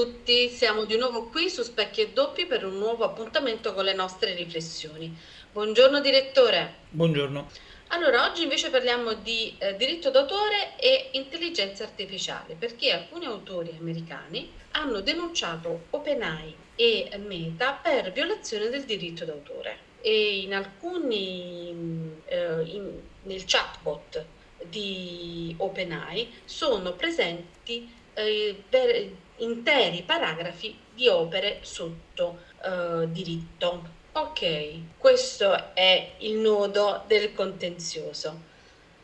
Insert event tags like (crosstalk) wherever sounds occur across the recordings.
Tutti, siamo di nuovo qui su Specchi e Doppi per un nuovo appuntamento con le nostre riflessioni. Buongiorno direttore. Buongiorno. Allora, oggi invece parliamo di eh, diritto d'autore e intelligenza artificiale, perché alcuni autori americani hanno denunciato OpenAI e Meta per violazione del diritto d'autore. E in alcuni, eh, in, nel chatbot di OpenAI sono presenti eh, per interi paragrafi di opere sotto eh, diritto. Ok, questo è il nodo del contenzioso.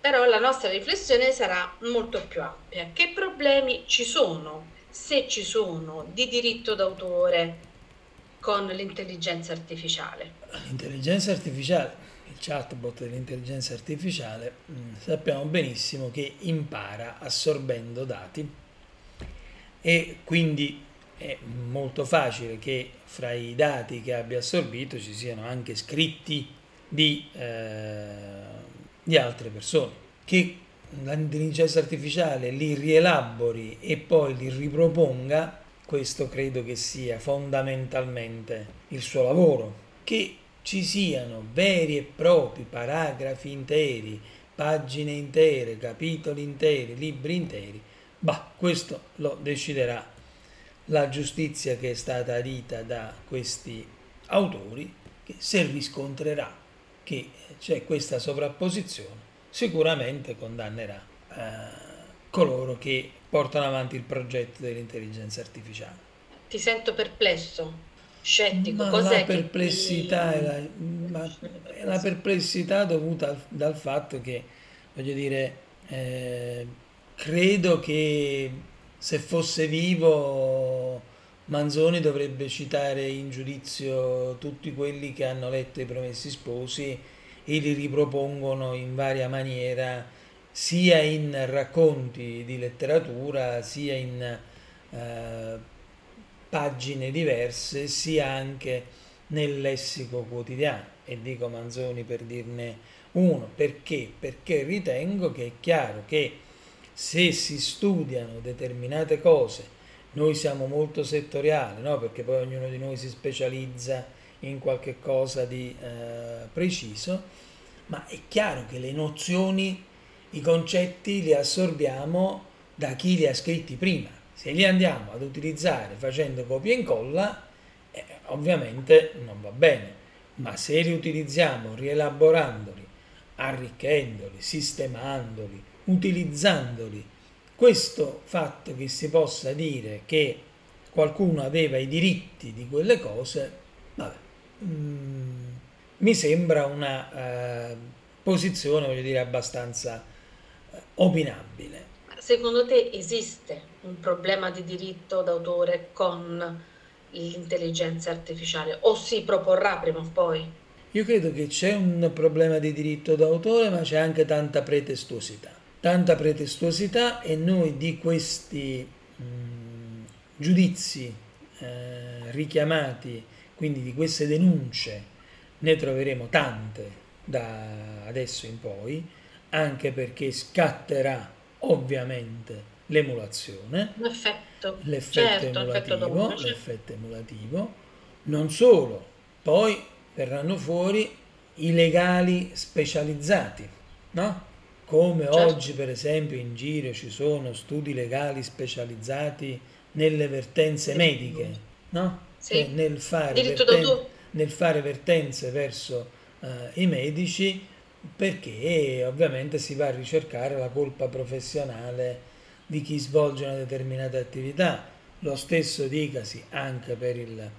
Però la nostra riflessione sarà molto più ampia. Che problemi ci sono, se ci sono, di diritto d'autore con l'intelligenza artificiale? L'intelligenza artificiale, il chatbot dell'intelligenza artificiale, mm, sappiamo benissimo che impara assorbendo dati e quindi è molto facile che fra i dati che abbia assorbito ci siano anche scritti di, eh, di altre persone. Che l'intelligenza artificiale li rielabori e poi li riproponga questo credo che sia fondamentalmente il suo lavoro. Che ci siano veri e propri paragrafi interi pagine intere capitoli interi libri interi Bah, questo lo deciderà la giustizia che è stata adita da questi autori, che se riscontrerà che c'è questa sovrapposizione, sicuramente condannerà eh, coloro che portano avanti il progetto dell'intelligenza artificiale. Ti sento perplesso, scettico. Ma Cos'è la perplessità, ti... è, la, è la perplessità dovuta dal fatto che, voglio dire, eh, credo che se fosse vivo Manzoni dovrebbe citare in giudizio tutti quelli che hanno letto i Promessi Sposi e li ripropongono in varia maniera sia in racconti di letteratura sia in eh, pagine diverse sia anche nel lessico quotidiano. E dico Manzoni per dirne uno. Perché? Perché ritengo che è chiaro che se si studiano determinate cose, noi siamo molto settoriali, no? perché poi ognuno di noi si specializza in qualche cosa di eh, preciso, ma è chiaro che le nozioni, i concetti li assorbiamo da chi li ha scritti prima. Se li andiamo ad utilizzare facendo copia e incolla, eh, ovviamente non va bene, ma se li utilizziamo rielaborandoli, arricchendoli, sistemandoli, utilizzandoli. Questo fatto che si possa dire che qualcuno aveva i diritti di quelle cose, vabbè, mm, mi sembra una eh, posizione, voglio dire, abbastanza eh, opinabile. Secondo te esiste un problema di diritto d'autore con l'intelligenza artificiale o si proporrà prima o poi? Io credo che c'è un problema di diritto d'autore, ma c'è anche tanta pretestuosità. Tanta pretestuosità e noi di questi mh, giudizi eh, richiamati, quindi di queste denunce, ne troveremo tante da adesso in poi, anche perché scatterà ovviamente l'emulazione, l'effetto, l'effetto, certo, emulativo, l'effetto, l'effetto emulativo, non solo, poi verranno fuori i legali specializzati, no? come certo. oggi per esempio in giro ci sono studi legali specializzati nelle vertenze mediche, no? Sì. Cioè nel, fare verten- nel, fare vertenze verso uh, i medici perché ovviamente si va a ricercare la colpa professionale di chi svolge una determinata attività. Lo stesso dicasi anche per il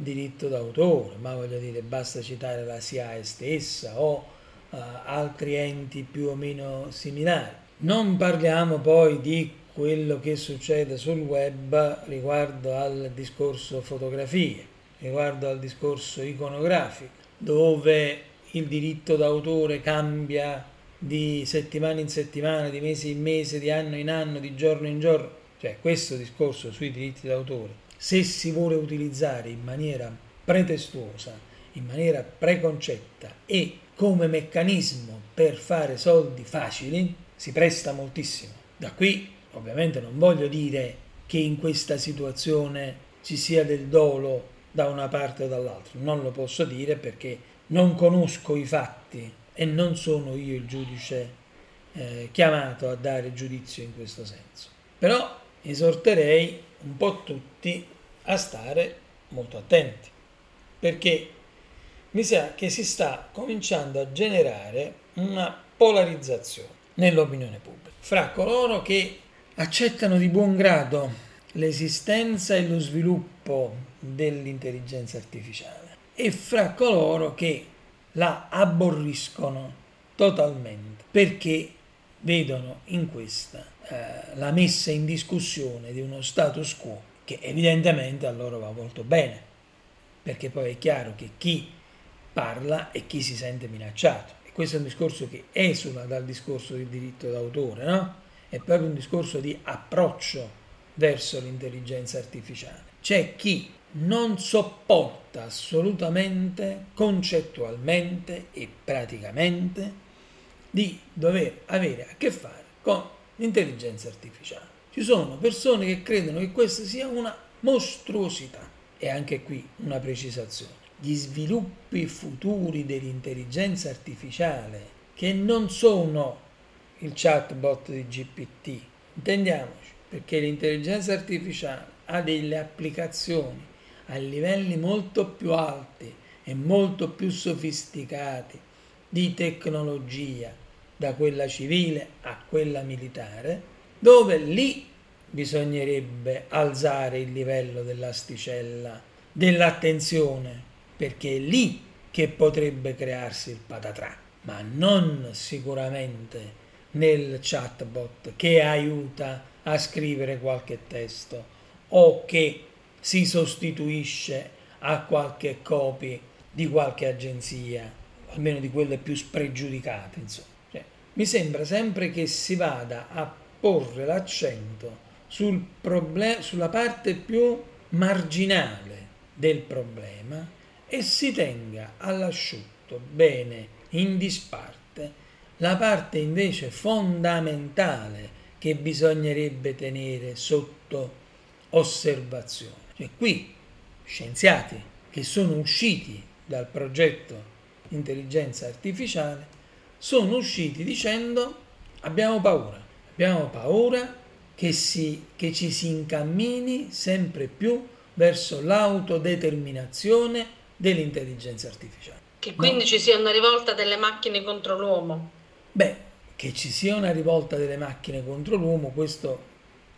diritto d'autore, ma voglio dire, basta citare la SIAE stessa o uh, altri enti più o meno similari. Non parliamo poi di quello che succede sul web riguardo al discorso fotografie, riguardo al discorso iconografico, dove il diritto d'autore cambia di settimana in settimana, di mese in mese, di anno in anno, di giorno in giorno. Cioè questo discorso sui diritti d'autore, se si vuole utilizzare in maniera pretestuosa, in maniera preconcetta e come meccanismo per fare soldi facili si presta moltissimo. Da qui ovviamente non voglio dire che in questa situazione ci sia del dolo da una parte o dall'altra. Non lo posso dire perché non conosco i fatti e non sono io il giudice eh, chiamato a dare giudizio in questo senso. Però esorterei un po' tutti a stare molto attenti, perché mi sa che si sta cominciando a generare una polarizzazione nell'opinione pubblica. Fra coloro che accettano di buon grado l'esistenza e lo sviluppo dell'intelligenza artificiale e fra coloro che la aborriscono totalmente perché vedono in questa eh, la messa in discussione di uno status quo che evidentemente a loro va molto bene, perché poi è chiaro che chi parla e chi si sente minacciato. E questo è un discorso che esula dal discorso del diritto d'autore, no? È proprio un discorso di approccio verso l'intelligenza artificiale. C'è chi non sopporta assolutamente, concettualmente e praticamente, di dover avere a che fare con l'intelligenza artificiale. Ci sono persone che credono che questa sia una mostruosità. E anche qui una precisazione. Gli sviluppi futuri dell'intelligenza artificiale, che non sono il chatbot di GPT, intendiamoci, perché l'intelligenza artificiale ha delle applicazioni a livelli molto più alti e molto più sofisticati di tecnologia, da quella civile a quella militare, dove lì bisognerebbe alzare il livello dell'asticella, dell'attenzione, perché è lì che potrebbe crearsi il patatrà, ma non sicuramente nel chatbot che aiuta a scrivere qualche testo o che si sostituisce a qualche copy di qualche agenzia, almeno di quelle più spregiudicate, insomma. Mi sembra sempre che si vada a porre l'accento sul problem- sulla parte più marginale del problema e si tenga all'asciutto bene in disparte la parte invece fondamentale che bisognerebbe tenere sotto osservazione. Cioè qui scienziati che sono usciti dal progetto intelligenza artificiale sono usciti dicendo abbiamo paura, Abbiamo paura che, si, che ci si incammini sempre più verso l'autodeterminazione dell'intelligenza artificiale. Che quindi no? ci sia una rivolta delle macchine contro l'uomo? Beh, che ci sia una rivolta delle macchine contro l'uomo, questo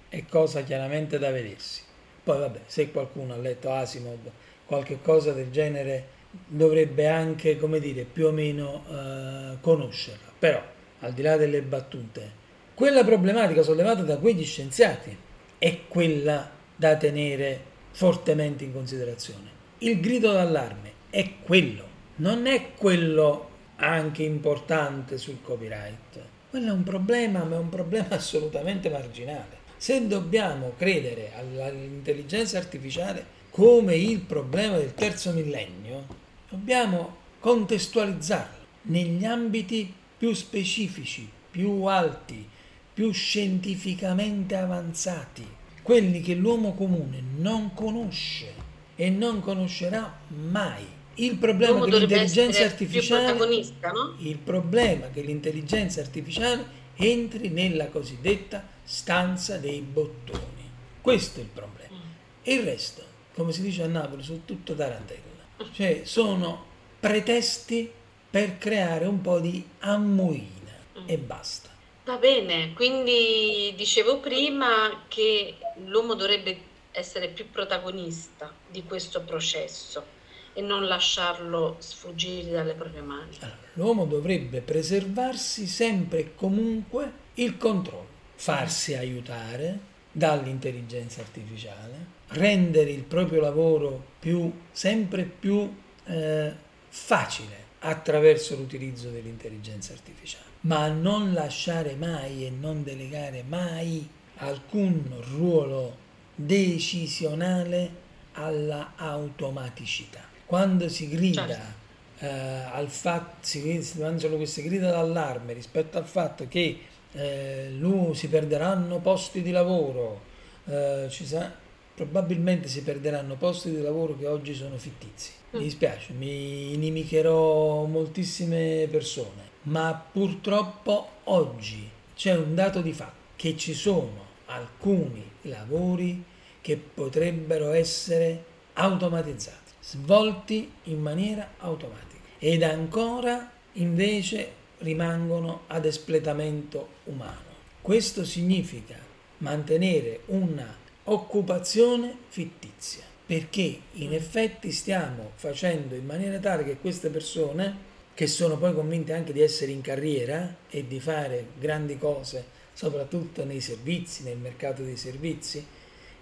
è cosa chiaramente da vedersi. Poi vabbè, se qualcuno ha letto Asimov, qualche cosa del genere dovrebbe anche, come dire, più o meno eh, conoscerla. Però, al di là delle battute, quella problematica sollevata da quegli scienziati è quella da tenere fortemente in considerazione. Il grido d'allarme è quello, non è quello anche importante sul copyright. Quello è un problema, ma è un problema (laughs) assolutamente marginale. Se dobbiamo credere all'intelligenza artificiale come il problema del terzo millennio, dobbiamo contestualizzarlo negli ambiti più specifici, più alti, più scientificamente avanzati, quelli che l'uomo comune non conosce e non conoscerà mai. Il problema che l'intelligenza artificiale no? il problema che l'intelligenza artificiale entri nella cosiddetta stanza dei bottoni. Questo è il problema. Mm. E il resto, come si dice a Napoli, sono tutto tarantella. Cioè sono pretesti per creare un po' di ammuina mm. e basta. Va bene, quindi dicevo prima che l'uomo dovrebbe essere più protagonista di questo processo e non lasciarlo sfuggire dalle proprie mani. Allora, l'uomo dovrebbe preservarsi sempre e comunque il controllo, farsi aiutare dall'intelligenza artificiale, rendere il proprio lavoro più, sempre più eh, facile attraverso l'utilizzo dell'intelligenza artificiale ma non lasciare mai e non delegare mai alcun ruolo decisionale alla automaticità. Quando si grida certo. eh, al fatto, si, si lanciano queste grida d'allarme rispetto al fatto che eh, si perderanno posti di lavoro, eh, ci sa, probabilmente si perderanno posti di lavoro che oggi sono fittizi. Mi mm. dispiace, mi inimicherò moltissime persone, ma purtroppo oggi c'è un dato di fatto che ci sono alcuni lavori che potrebbero essere automatizzati, svolti in maniera automatica ed ancora invece rimangono ad espletamento umano. Questo significa mantenere una occupazione fittizia, perché in effetti stiamo facendo in maniera tale che queste persone, che sono poi convinte anche di essere in carriera e di fare grandi cose, soprattutto nei servizi, nel mercato dei servizi,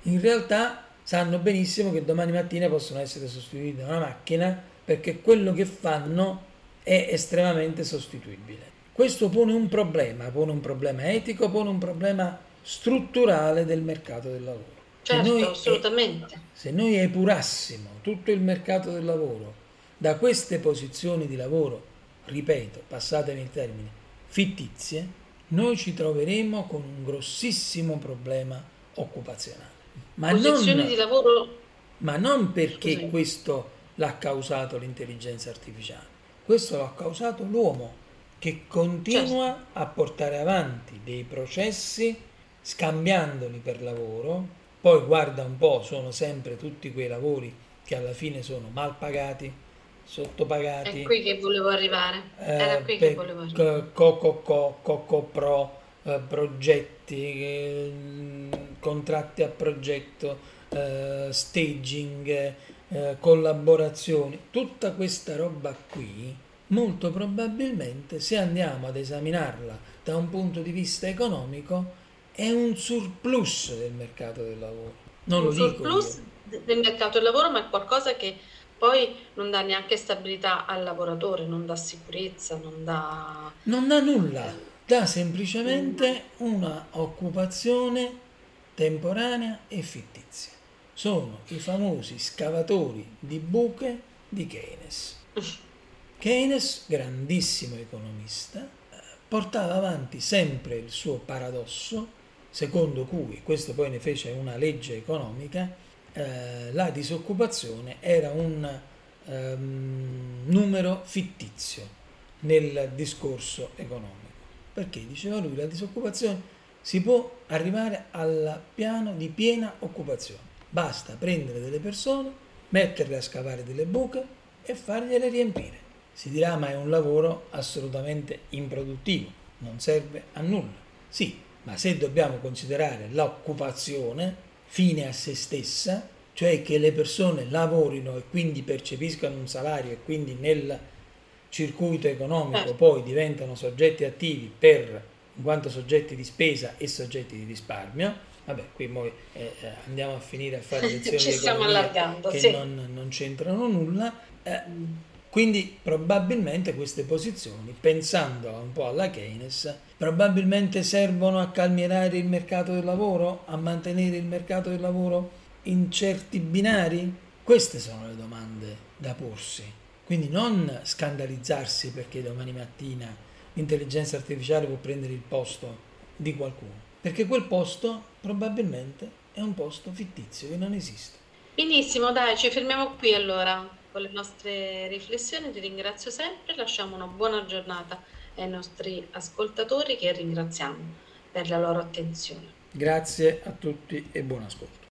in realtà sanno benissimo che domani mattina possono essere sostituiti da una macchina perché quello che fanno è estremamente sostituibile. Questo pone un problema, pone un problema etico, pone un problema strutturale del mercato del lavoro. Certo, se noi, assolutamente. Se noi epurassimo tutto il mercato del lavoro da queste posizioni di lavoro, ripeto, passatemi il termine, fittizie, noi ci troveremo con un grossissimo problema occupazionale. Ma posizioni non, di lavoro... Ma non perché Scusami. questo l'ha causato l'intelligenza artificiale, questo l'ha causato l'uomo che continua certo. a portare avanti dei processi scambiandoli per lavoro, poi guarda un po', sono sempre tutti quei lavori che alla fine sono mal pagati, sottopagati. È qui che volevo arrivare. Era qui che volevo arrivare. Coco, Coco Pro, eh, progetti, eh, contratti a progetto, eh, staging, eh, collaborazioni, tutta questa roba qui molto probabilmente se andiamo ad esaminarla da un punto di vista economico è un surplus del mercato del lavoro. Non un lo dico surplus io. del mercato del lavoro, ma è qualcosa che poi non dà neanche stabilità al lavoratore, non dà sicurezza, non dà... Non dà nulla, dà semplicemente una occupazione temporanea e fittizia. Sono i famosi scavatori di buche di Keynes. (laughs) Keynes, grandissimo economista, portava avanti sempre il suo paradosso, secondo cui, questo poi ne fece una legge economica, eh, la disoccupazione era un um, numero fittizio nel discorso economico. Perché diceva lui la disoccupazione si può arrivare al piano di piena occupazione. Basta prendere delle persone, metterle a scavare delle buche e fargliele riempire si dirà ma è un lavoro assolutamente improduttivo, non serve a nulla. Sì, ma se dobbiamo considerare l'occupazione fine a se stessa, cioè che le persone lavorino e quindi percepiscano un salario e quindi nel circuito economico certo. poi diventano soggetti attivi per, in quanto soggetti di spesa e soggetti di risparmio, vabbè, qui poi eh, eh andiamo a finire a fare (laughs) lezioni Ci stiamo allargando, che sì. non, non, c'entrano nulla. Eh, quindi probabilmente queste posizioni, pensando un po' alla Keynes, probabilmente servono a calmierare il mercato del lavoro, a mantenere il mercato del lavoro in certi binari? Queste sono le domande da porsi. Quindi non scandalizzarsi perché domani mattina l'intelligenza artificiale può prendere il posto di qualcuno, perché quel posto probabilmente è un posto fittizio che non esiste. Benissimo, dai, ci fermiamo qui allora con le nostre riflessioni. Ti ringrazio sempre, lasciamo una buona giornata ai nostri ascoltatori che ringraziamo per la loro attenzione. Grazie a tutti e buon ascolto.